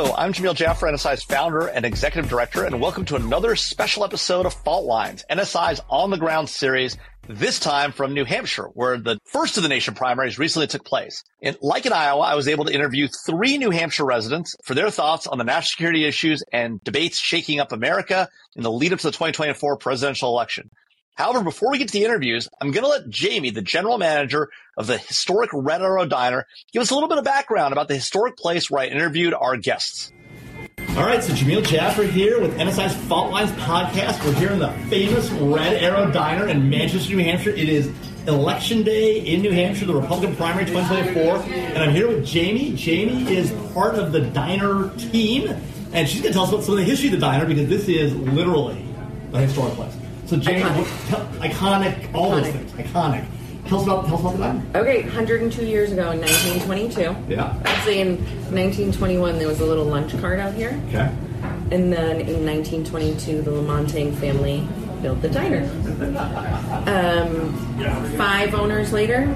Hello, I'm Jamil Jaffer, NSI's founder and executive director, and welcome to another special episode of Fault Lines, NSI's on the ground series, this time from New Hampshire, where the first of the nation primaries recently took place. And like in Iowa, I was able to interview three New Hampshire residents for their thoughts on the national security issues and debates shaking up America in the lead up to the 2024 presidential election. However, before we get to the interviews, I'm going to let Jamie, the general manager of the historic Red Arrow Diner, give us a little bit of background about the historic place where I interviewed our guests. All right, so Jamil Jaffer here with NSI's Fault Lines podcast. We're here in the famous Red Arrow Diner in Manchester, New Hampshire. It is election day in New Hampshire, the Republican primary 2024, and I'm here with Jamie. Jamie is part of the diner team, and she's going to tell us about some of the history of the diner because this is literally a historic place. So, Jamie, Iconic. what- tell- iconic, all those things, iconic. Tell us about, tell us about the. Okay, 102 years ago in 1922. Yeah. Actually, in 1921, there was a little lunch cart out here. Okay. And then in 1922, the Lamontagne family built the diner. Um, five owners later,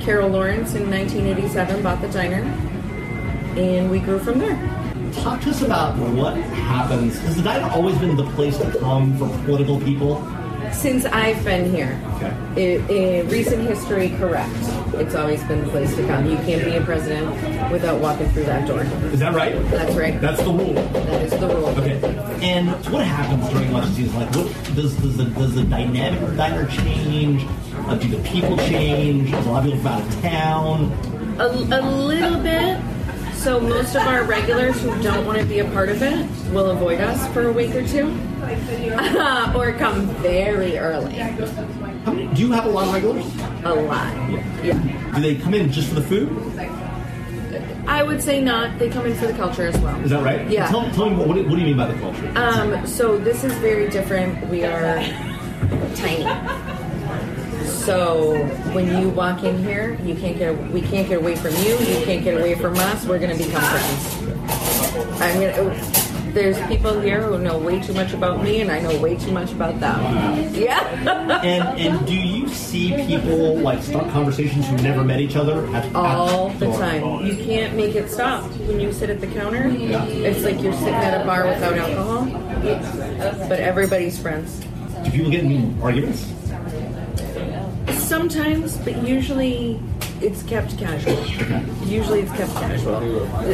Carol Lawrence in 1987 bought the diner. And we grew from there. Talk to us about what happens. Has the diner always been the place to come for political people? Since I've been here, Okay. in, in recent history, correct. It's always been the place to come. You can't be a president without walking through that door. Is that right? That's right. That's the rule. That is the rule. Okay. And what happens during election season? Like, what does does the does the dynamic of the diner change? Uh, do the people change? Does a lot of people from out of town? A, a little bit. So most of our regulars who don't want to be a part of it will avoid us for a week or two, or come very early. How many, do you have a lot of regulars? A lot. Yeah. Do they come in just for the food? I would say not. They come in for the culture as well. Is that right? Yeah. Tell, tell me what, what do you mean by the culture? Um, so this is very different. We are tiny. So when you walk in here, you can't get we can't get away from you. You can't get away from us. We're gonna become friends. I'm gonna. There's people here who know way too much about me, and I know way too much about them. Yeah. and and do you see people like start conversations who never met each other at, at All the door? time. You can't make it stop. When you sit at the counter, Yeah. it's like you're sitting at a bar without alcohol. But everybody's friends. Do people get in arguments? Sometimes, but usually it's kept casual. Usually it's kept casual.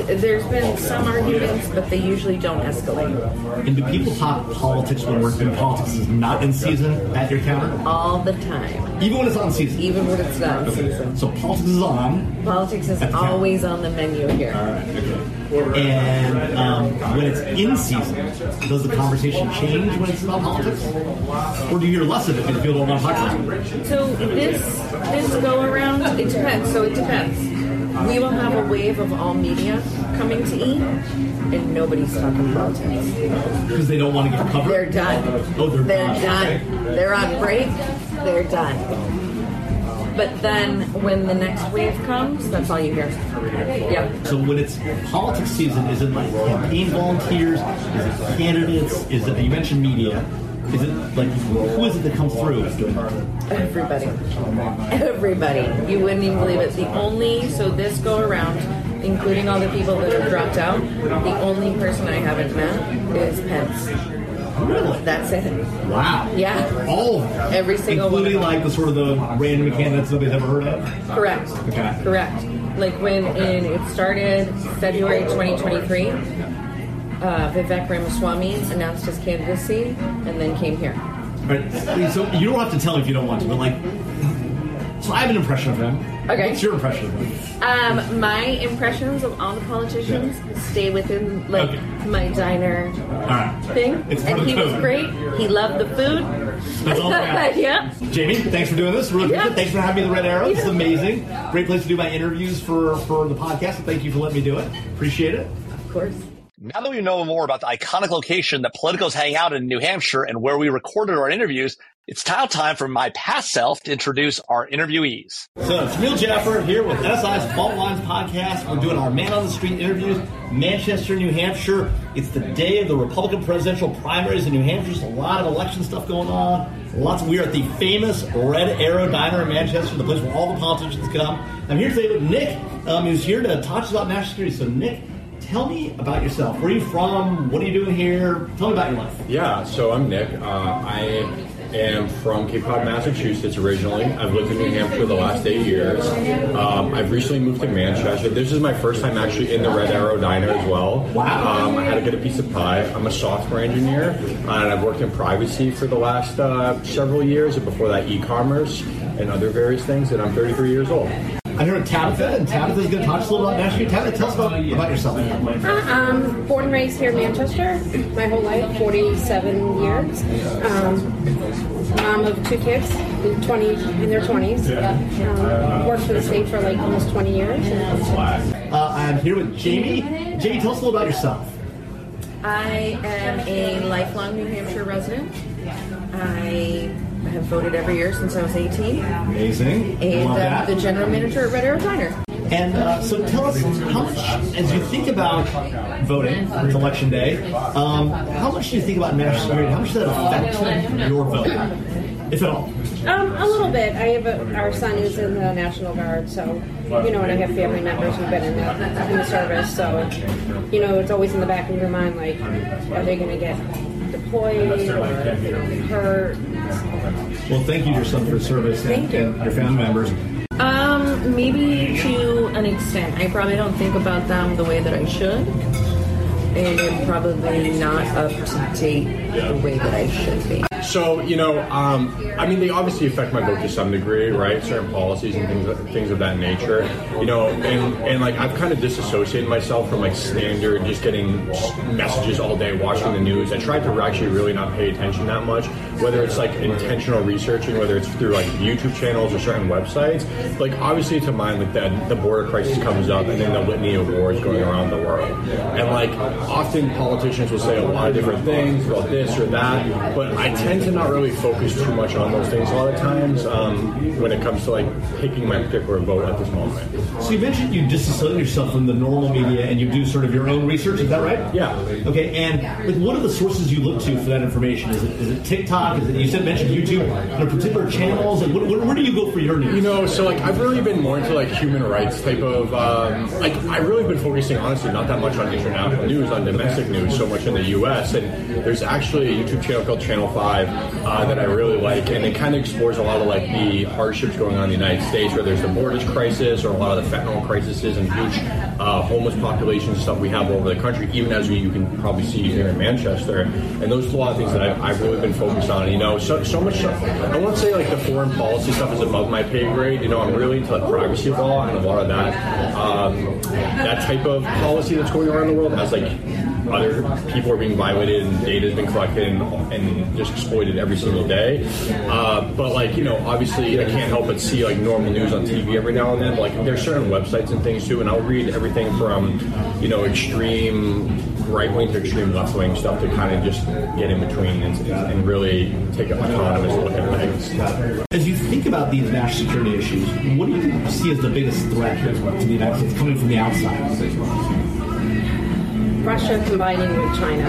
There's been some arguments, but they usually don't escalate. And do people talk politics when we're when politics is not in season at your counter? All the time, Even when it's on season. even when it's not season. So politics is on, Politics is At the always on the menu here. All right. Okay. and um, when it's in season, does the conversation change when it's about politics, or do you hear less of it because people don't want to talk about it? So this this go around, it depends. So it depends. We will have a wave of all media coming to eat, and nobody's talking politics. Because they don't want to get covered. They're done. Oh, they're, They're done. They're on break. They're done. But then when the next wave comes, that's all you hear. Yep. So when it's politics season, is it like campaign volunteers? Is it candidates? Is it you mentioned media? Is it like who is it that comes through? Everybody. Everybody. You wouldn't even believe it. The only, so this go around, including all the people that have dropped out, the only person I haven't met is Pence. Really? That's it. Wow. Yeah. All of them. Every single one. Including like the sort of the random candidates nobody's ever heard of. Correct. Okay. Correct. Like when in it started February 2023, uh, Vivek Ramaswamy announced his candidacy and then came here. Right. So you don't have to tell if you don't want to, but like, so I have an impression of him. Okay. What's your impression of him? Um, my impressions of all the politicians stay within like Okay. my diner All right. thing, It's part and of he the was code. great. He loved the food. That's all that matters. yeah. Jamie, thanks for doing this. Really Yeah. appreciate it. Thanks for having me in the Red Arrow. This is amazing. Great place to do my interviews for, for the podcast. So thank you for letting me do it. Appreciate it. Of course. Now that we know more about the iconic location that politicos hang out in New Hampshire and where we recorded our interviews, it's now time for my past self to introduce our interviewees. So it's Jamil Jaffer here with NSI's Fault Lines podcast. We're doing our man on the street interviews, Manchester, New Hampshire. It's the day of the Republican presidential primaries in New Hampshire. There's a lot of election stuff going on. Lots. Of, we are at the famous Red Arrow Diner in Manchester, the place where all the politicians come. I'm here today with Nick, um, who's here to talk to us about national security. So Nick, tell me about yourself. Where are you from? What are you doing here? Tell me about your life. Yeah, so I'm Nick. Uh, I am from Cape Cod, Massachusetts originally. I've lived in New Hampshire the last eight years. Um, I've recently moved to Manchester. This is my first time actually in the Red Arrow Diner as well. Wow. Um, I had to get a piece of pie. I'm a software engineer, and I've worked in privacy for the last uh, several years, and before that, e-commerce and other various things. And I'm 33 years old. I'm here with Tabitha, and Tabitha's going to talk to us a little about Nashville. Tabitha, tell us about, about yourself. Um, born and raised here in Manchester, my whole life, 47 years. Um, mom of two kids, 20 in their 20s. Um, worked for the state for like almost 20 years. Uh, I'm here with Jamie. Jamie, tell us a little about yourself. I am a lifelong New Hampshire resident. I have voted every year since I was 18, Amazing. and uh, the general manager at Red Arrow Diner. And uh, so tell us how much, as you think about voting, it's election day, um, how much do you think about national security? How much does that affect your vote, if at all? Um, a little bit. I have a, our son is in the National Guard, so you know, and I have family members who've been in the, in the service. So you know, it's always in the back of your mind, like, are they going to get deployed or hurt? Well, thank you to your son for service and, you. and your family members. Um, maybe to an extent. I probably don't think about them the way that I should, and I'm probably not up to date the way that I should be. So you know, um, I mean, they obviously affect my vote to some degree, right? Certain policies and things, things of that nature. You know, and and like I've kind of disassociated myself from like standard, just getting messages all day, watching the news. I tried to actually really not pay attention that much, whether it's like intentional researching, whether it's through like YouTube channels or certain websites. Like obviously, to mind like that, the border crisis comes up, and then the litany of wars going around the world, and like often politicians will say a lot of different things about this or that, but I tend to not really focus too much on those things a lot of times um, when it comes to like picking my particular vote at this moment. So you mentioned you disassociate yourself from the normal media and you do sort of your own research. Is that right? Yeah. Okay. And like, what are the sources you look to for that information? Is it is it TikTok? Is it you said mentioned YouTube? Are particular channels? And what, where, do you go for your news? You know, so like I've really been more into like human rights type of um, like I've really been focusing honestly not that much on international news, on domestic news, so much in the U.S. And there's actually a YouTube channel called Channel Five uh, that I really like, and it kind of explores a lot of like the hardships going on in the United States, where there's the mortgage crisis or a lot of the fentanyl crises and huge uh, homeless populations stuff we have all over the country, even as we, you can probably see here in Manchester. And those are a lot of things that I, I've really been focused on. You know, so so much. Stuff. I won't say like the foreign policy stuff is above my pay grade. You know, I'm really into like privacy law and a lot of that um, that type of policy that's going on in the world as like other people are being violated and data has been collected and, and just exploited every single day. Uh, but like you know, obviously I can't help but see like normal news on TV every now and then. Like there's certain websites and things too, and I'll read everything from you know extreme right wing to extreme left wing stuff to kind of just get in between and, and really take an autonomous look at things. As you think about these national security issues, what do you see as the biggest threat to the United States coming from the outside? Russia combining with China.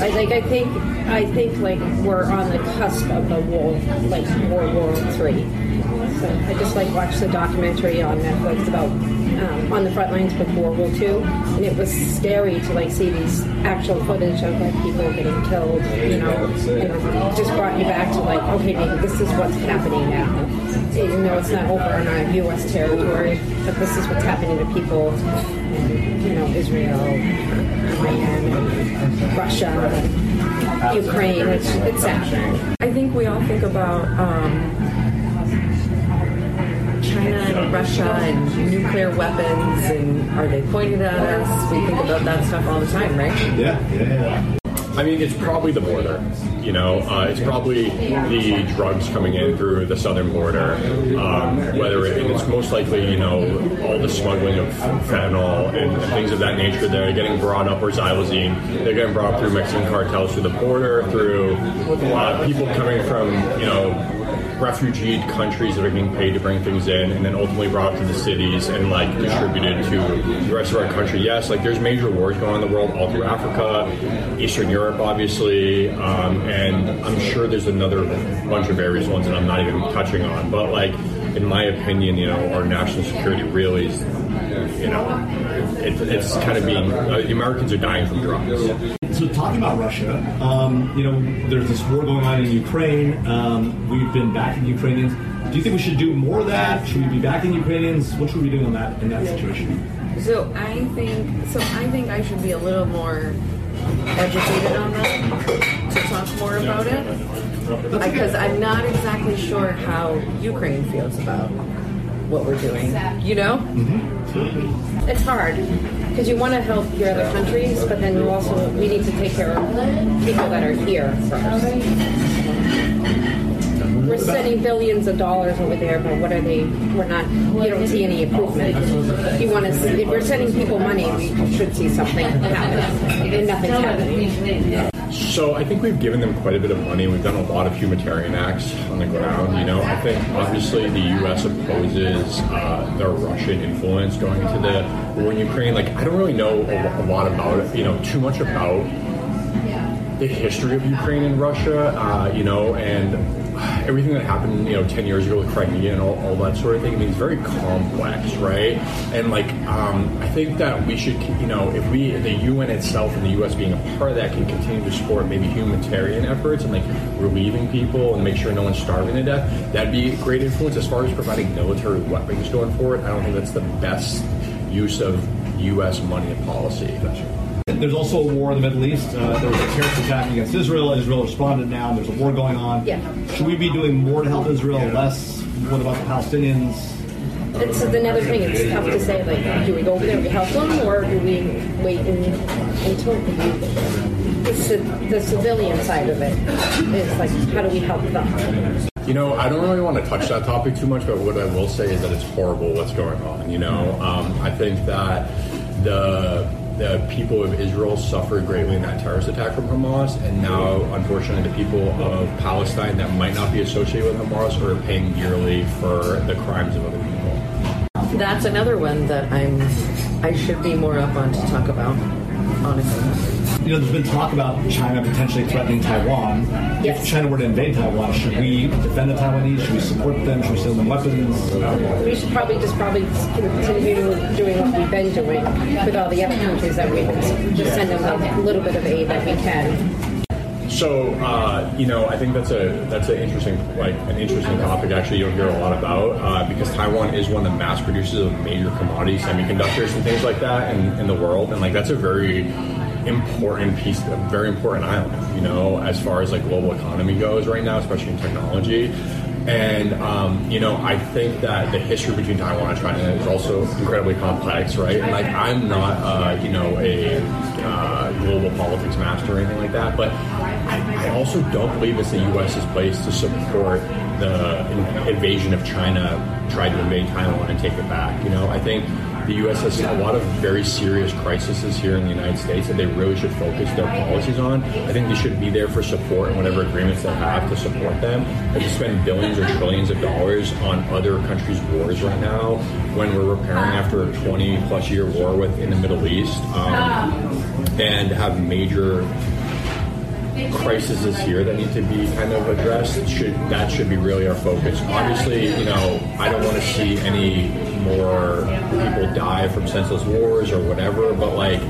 I like. I think. I think like we're on the cusp of a war, like World War Three. So I just like watched the documentary on Netflix about um, on the front lines with World War Two, and it was scary to like see these actual footage of like people getting killed. You know, and just brought you back to like, okay, maybe this is what's happening now. Even though it's not over on our U.S. territory, but this is what's happening to people you know, Israel, Iran, Russia, Ukraine. It's, it's sad. I think we all think about um, China and Russia and nuclear weapons and are they pointed at us? We think about that stuff all the time, right? Yeah, yeah, yeah. I mean, it's probably the border. You know, uh, it's probably the drugs coming in through the southern border. Um, whether it, it's most likely, you know, all the smuggling of fentanyl and things of that nature. They're getting brought up, or xylazine. They're getting brought up through Mexican cartels through the border, through uh, people coming from, you know, refugee countries that are being paid to bring things in and then ultimately brought to the cities and like distributed to the rest of our country. Yes, like there's major wars going on in the world all through Africa, Eastern Europe, obviously, um, and I'm sure there's another bunch of various ones that I'm not even touching on. But like, in my opinion, you know, our national security really is you know, it, it's kind of being uh, the Americans are dying from drugs. So talking about Russia, um, you know, there's this war going on in Ukraine. Um, we've been backing Ukrainians. Do you think we should do more of that? Should we be backing Ukrainians? What should we be doing on that in that situation? So I think so. I think I should be a little more educated on that to talk more about it because I'm not exactly sure how Ukraine feels about what we're doing. You know? Mm-hmm. It's hard because you want to help your other countries, but then you also we need to take care of people that are here first. We're sending billions of dollars over there, but what are they? We're not. You don't see any improvement. You want to see? If we're sending people money, we should see something happen, and nothing's happening. So I think we've given them quite a bit of money. We've done a lot of humanitarian acts on the ground. You know, I think obviously the U.S. opposes uh, the Russian influence going into the war in Ukraine. Like I don't really know a, a lot about it. You know, too much about the history of Ukraine and Russia. Uh, you know, and everything that happened, you know, 10 years ago with Crimea and all, all that sort of thing, I mean, it's very complex, right? And like, um, I think that we should, you know, if we, the UN itself and the US being a part of that can continue to support maybe humanitarian efforts and like relieving people and make sure no one's starving to death, that'd be a great influence as far as providing military weapons going forward. I don't think that's the best use of US money and policy. There's also a war in the Middle East. Uh, there was a terrorist attack against Israel. Israel responded now. There's a war going on. Yeah. Should we be doing more to help Israel, less? What about the Palestinians? It's another thing. It's tough to say. Like, do we go over there and help them, or do we wait and, until the, ci- the civilian side of it is like, how do we help them? You know, I don't really want to touch that topic too much, but what I will say is that it's horrible what's going on. You know, um, I think that the the people of Israel suffered greatly in that terrorist attack from Hamas, and now, unfortunately, the people of Palestine that might not be associated with Hamas are paying dearly for the crimes of other people. That's another one that I'm. I should be more up on to talk about. Honestly. You know, there's been talk about China potentially threatening Taiwan. Yes. If China were to invade Taiwan, should we defend the Taiwanese? Should we support them? Should we send them weapons? We should probably just probably continue doing what we've been doing with all the other countries that we've been. Just send them a little bit of aid that we can. So, uh, you know, I think that's a that's an interesting like an interesting topic. Actually, you don't hear a lot about uh, because Taiwan is one of the mass producers of major commodities, semiconductors, and things like that in, in the world, and like that's a very important piece, a very important island. You know, as far as like global economy goes right now, especially in technology. And um, you know, I think that the history between Taiwan and China is also incredibly complex, right? And like, I'm not, uh, you know, a uh, global politics master or anything like that, but I, I also don't believe it's the U.S.'s place to support the invasion of China, try to invade Taiwan and take it back. You know, I think the U.S. has a lot of very serious crises here in the United States that they really should focus their policies on. I think they should be there for support and whatever agreements they have to support them. But to spend billions or trillions of dollars on other countries' wars right now, when we're repairing after a 20 plus year war with in the Middle East, um, and have major crises here that need to be kind of addressed should that should be really our focus obviously you know i don't want to see any more people die from senseless wars or whatever but like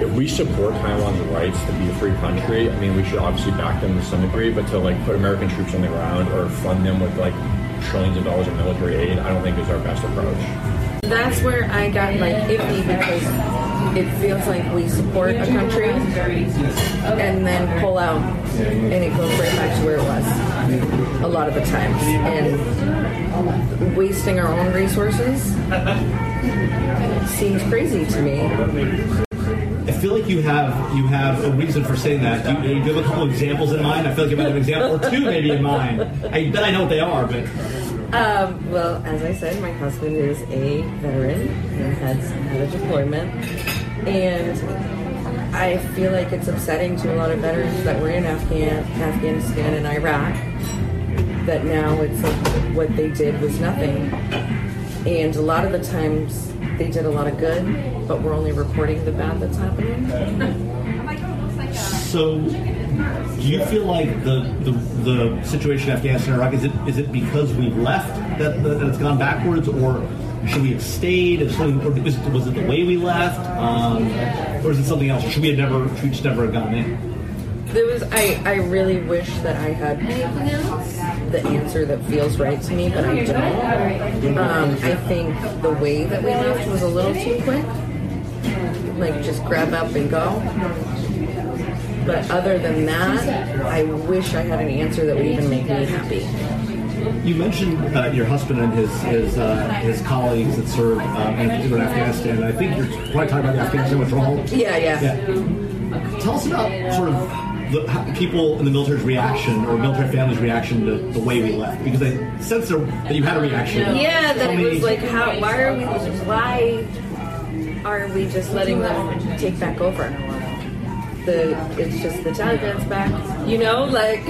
if we support Taiwan's rights to be a free country, I mean, we should obviously back them to some degree, but to like put American troops on the ground or fund them with like trillions of dollars of military aid, I don't think is our best approach. That's where I got like iffy because it feels like we support a country and then pull out and it goes right back to where it was a lot of the times. And wasting our own resources seems crazy to me. I feel like you have you have a reason for saying that. Do you, do you have a couple examples in mind? I feel like you might have an example or two maybe in mind. I bet I know what they are, but Um, well, as I said, my husband is a veteran and has had a deployment. And I feel like it's upsetting to a lot of veterans that were in Afghan, Afghanistan and Iraq that now it's like what they did was nothing. And a lot of the times they did a lot of good, but we're only reporting the bad that's happening. So, do you feel like the, the, the situation in Afghanistan and Iraq is it is it because we've left that, that it's gone backwards, or should we have stayed? Is something, or was, was it the way we left? Um, or is it something else? Should we have never, should we just never have gotten in? There was I, I really wish that I had the answer that feels right to me, but I don't. Um, I think the way that we left was a little too quick. Like just grab up and go. But other than that, I wish I had an answer that would even make me happy. You mentioned uh, your husband and his his uh, his colleagues that served um, in, in Afghanistan. I think you're probably talking about the Afghanistan withdrawal. Yeah, yeah. Yeah. Tell us about sort of the people in the military's reaction or military families' reaction to the way we left, because I sense that you had a reaction. Yeah, that it was like, how? Why are we? Why are we just letting them take back over? The it's just the Taliban's back, you know, like.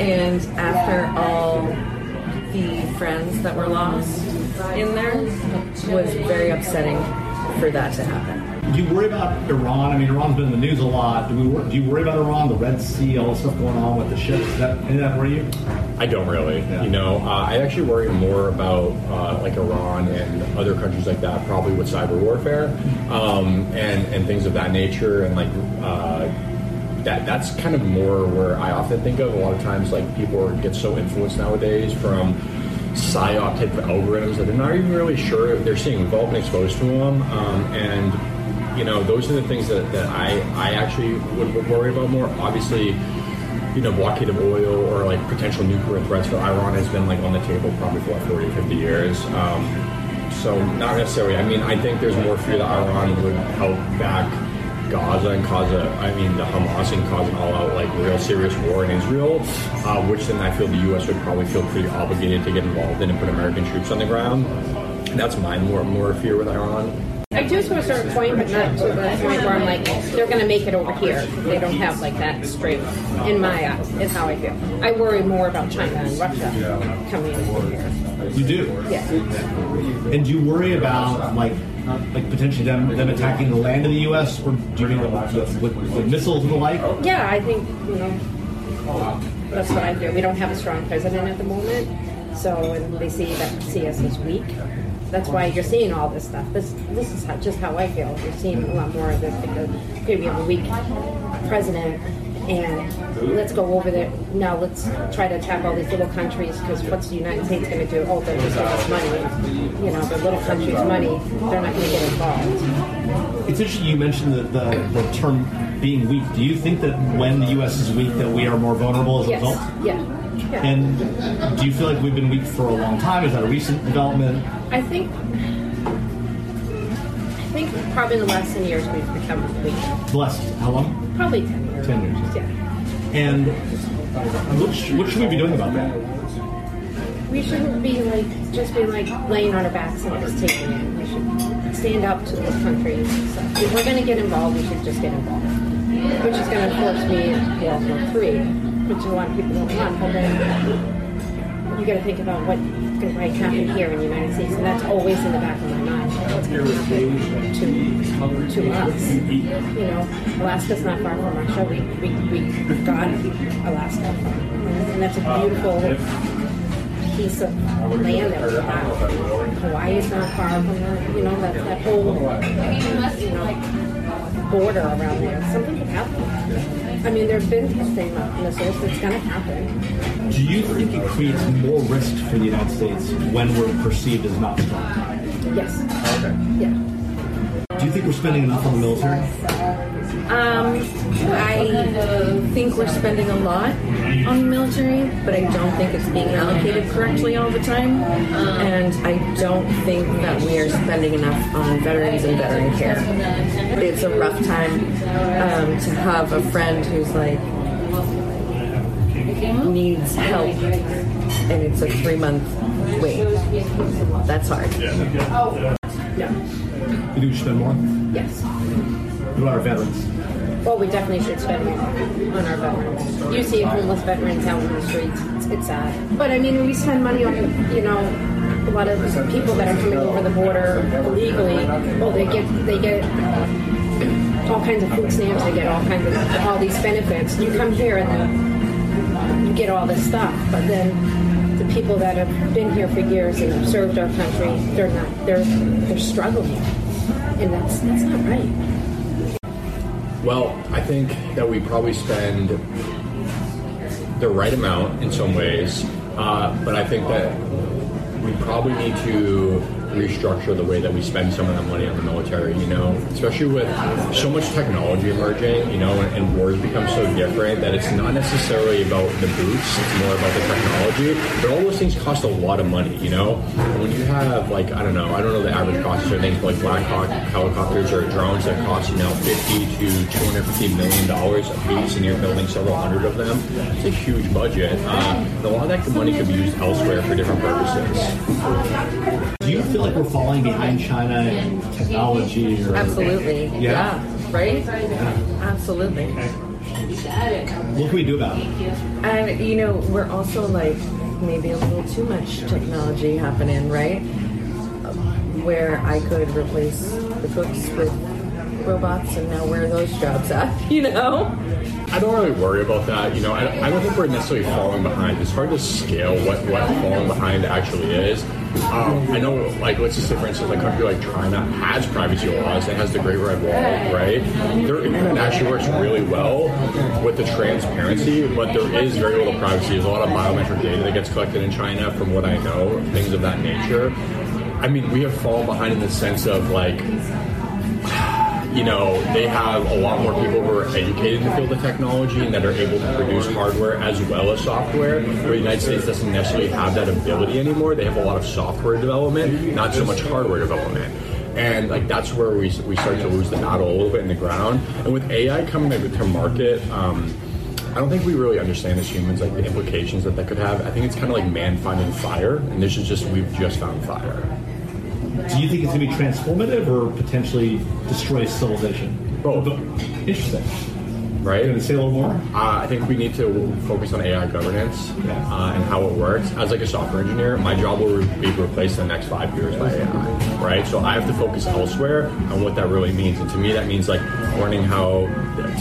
And after all the friends that were lost in there, was very upsetting for that to happen. Do you worry about Iran? I mean, Iran's been in the news a lot. Do we? Do you worry about Iran, the Red Sea, all the stuff going on with the ships? Is that any of that worry you? I don't really. You know, uh, I actually worry more about uh, like Iran and other countries like that, probably with cyber warfare um, and and things of that nature, and like uh, that. That's kind of more where I often think of. A lot of times, like people get so influenced nowadays from psyop type of algorithms that they're not even really sure if they're seeing. We've all been exposed to them, um, and you know, those are the things that, that I I actually would, worry about more. Obviously you know, blockade of oil or like potential nuclear threats for Iran has been like on the table probably for like 40, 50 years. Um, so not necessarily. I mean, I think there's more fear that Iran would help back Gaza and cause a, I mean, the Hamas and cause an all-out like real serious war in Israel, uh, which then I feel the U.S. would probably feel pretty obligated to get involved in and put American troops on the ground. That's my more more fear with Iran. I do to a certain point, but not to the point where I'm like, they're going to make it over here. They don't have like that strength in my eyes, is how I feel. I worry more about China and Russia coming over here. You do. Yeah. And do you worry about like like potentially them them attacking the land of the U.S. or do you mean with, with, with missiles and the like? Yeah, I think, you know, that's what I feel. We don't have a strong president at the moment, so and they see that see us as weak. That's why you're seeing all this stuff. This this is how, just how I feel. You're seeing a lot more of this because here we have a weak president, and let's go over there now. Let's try to attack all these little countries because what's the United States going to do? Oh, they're just give us money. You know, the little countries' money. They're not going to get involved. It's interesting you mentioned the, the, the term being weak. Do you think that when the U.S. is weak that we are more vulnerable as a Yes. result? Yeah. And do you feel like we've been weak for a long time? Is that a recent development? I think I think probably in the last ten years we've become weak. The last how long? Probably ten years. Ten years. Yeah. And what, sh- what should we be doing about that? We shouldn't be like just be like laying on our backs and just taking it. We should stand up to this country. So if we're going to get involved, we should just get involved. Which is going to force me into World War Three, which a lot of people don't want. But then you got to think about what might happen here in the United States, and that's always in the back of my mind. What's going to happen to to us? You know, Alaska's not far from Russia. We we we got Alaska, and that's a beautiful piece of land that we have. Hawaii is not far from the, you know, that, that whole, you know, border around there. Something could happen. I mean, there's been testing of missiles. It's going to happen. Do you think it creates more risk for the United States when we're perceived as not strong? Yes. Okay. Yeah. Do you think we're spending enough on the military? Um, I think we're spending a lot on the military, but I don't think it's being allocated correctly all the time. And I don't think that we are spending enough on veterans and veteran care. It's a rough time um, to have a friend who's like needs help, and it's a three month wait. That's hard. Yeah. You think we should spend more? Yes. What about our veterans? Well, we definitely should spend more on our veterans. You see homeless veterans out on the streets. It's, it's sad. But I mean, we spend money on, you know, a lot of people that are coming over the border illegally, well, they get they get um, all kinds of food stamps. They get all kinds of all these benefits. You come here and then you get all this stuff, but then the people that have been here for years and have served our country, they're not. They're they're struggling, and that's that's not right. Well, I think that we probably spend the right amount in some ways, uh, but I think that we probably need to restructure the way that we spend some of that money on the military, you know, especially with so much technology emerging, you know, and, and wars become so different that it's not necessarily about the boots, it's more about the technology. But all those things cost a lot of money, you know? And when you have, like, I don't know, I don't know the average cost of things, but like Black Hawk helicopters or drones that cost, you know, 50 to $250 million a piece, and you're building several hundred of them, it's a huge budget. Uh, a lot of that money could be used elsewhere for different purposes. Do you feel like we're falling behind China in technology? Or, Absolutely. Yeah. Yeah. Right? Absolutely. What can we do about it? And you know, we're also like maybe a little too much technology happening, right? Where I could replace the cooks with robots, and now where are those jobs at? You know? I don't really worry about that. You know, I, I don't think we're necessarily falling behind. It's hard to scale what, what falling behind actually is. Um, I know, like, let's just say, for instance, a country like China has privacy laws and has the Great Red Wall, right? Their internet actually works really well with the transparency, but there is very little privacy. There's a lot of biometric data that gets collected in China, from what I know, things of that nature. I mean, we have fallen behind in the sense of like you know, they have a lot more people who are educated in the field of technology and that are able to produce hardware as well as software. Where the United States doesn't necessarily have that ability anymore. They have a lot of software development, not so much hardware development. And like that's where we, we start to lose the battle a little bit in the ground. And with AI coming to market, um, I don't think we really understand as humans like the implications that that could have. I think it's kind of like man finding fire, and this is just we've just found fire. Do you think it's going to be transformative or potentially destroy civilization? Both. Interesting. Right? Going to say a little more? Uh, I think we need to focus on AI governance uh, and how it works. As like a software engineer, my job will be replaced in the next five years by AI, right? So I have to focus elsewhere on what that really means. And to me, that means like learning how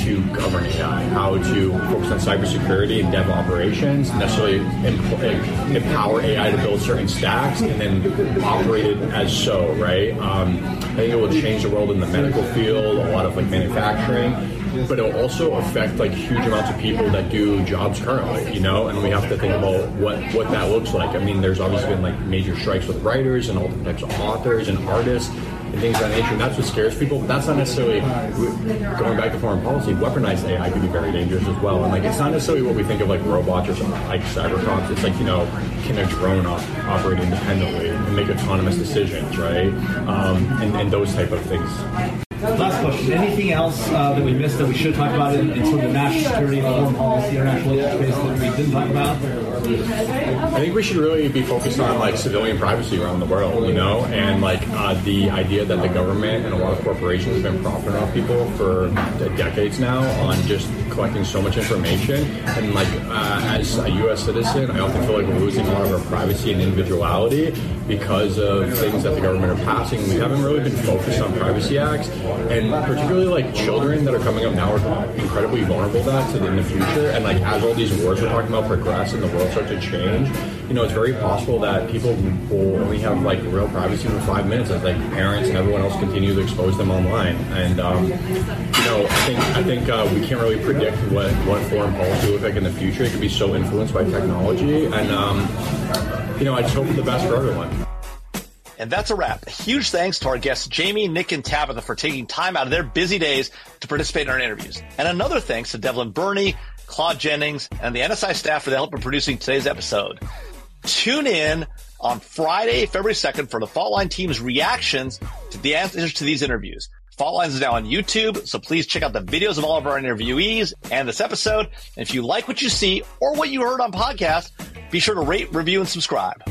to govern AI, how to focus on cybersecurity and dev operations, necessarily em- empower AI to build certain stacks and then operate it as so, right? Um, I think it will change the world in the medical field, a lot of like manufacturing but it'll also affect like huge amounts of people that do jobs currently, you know, and we have to think about what what that looks like. I mean, there's obviously been like major strikes with writers and all different types of authors and artists and things of that nature, and that's what scares people. But that's not necessarily going back to foreign policy. Weaponized AI could be very dangerous as well, and like it's not necessarily what we think of like robots or something like cyber cops. It's like you know, can a drone op- operate independently and make autonomous decisions, right? Um, and, and those type of things. Last question. Anything else uh, that we missed that we should talk about in, in sort of the national security, foreign policy, international space that we didn't talk about? I think we should really be focused on like civilian privacy around the world, you know, and like uh, the idea that the government and a lot of corporations have been profiting off people for decades now on just collecting so much information. And like uh, as a U.S. citizen, I often feel like we're losing a lot of our privacy and individuality because of things that the government are passing. We haven't really been focused on privacy acts, and particularly like children that are coming up now are incredibly vulnerable to that the, in the future. And like as all these wars we're talking about progress and the world start to change, you know, it's very possible that people will only have like real privacy for five minutes as like parents and everyone else continue to expose them online. And um, you know, I think I think uh, we can't really predict what what foreign policy will like in the future. It could be so influenced by technology, and um, you know, I just hope for the best for everyone. And that's a wrap. A huge thanks to our guests, Jamie, Nick, and Tabitha for taking time out of their busy days to participate in our interviews. And another thanks to Devlin Burney, Claude Jennings, and the NSI staff for the help in producing today's episode. Tune in on Friday, February 2nd for the Fault Line team's reactions to the answers to these interviews. Fault Lines is now on YouTube, so please check out the videos of all of our interviewees and this episode. And if you like what you see or what you heard on podcast, be sure to rate, review, and subscribe.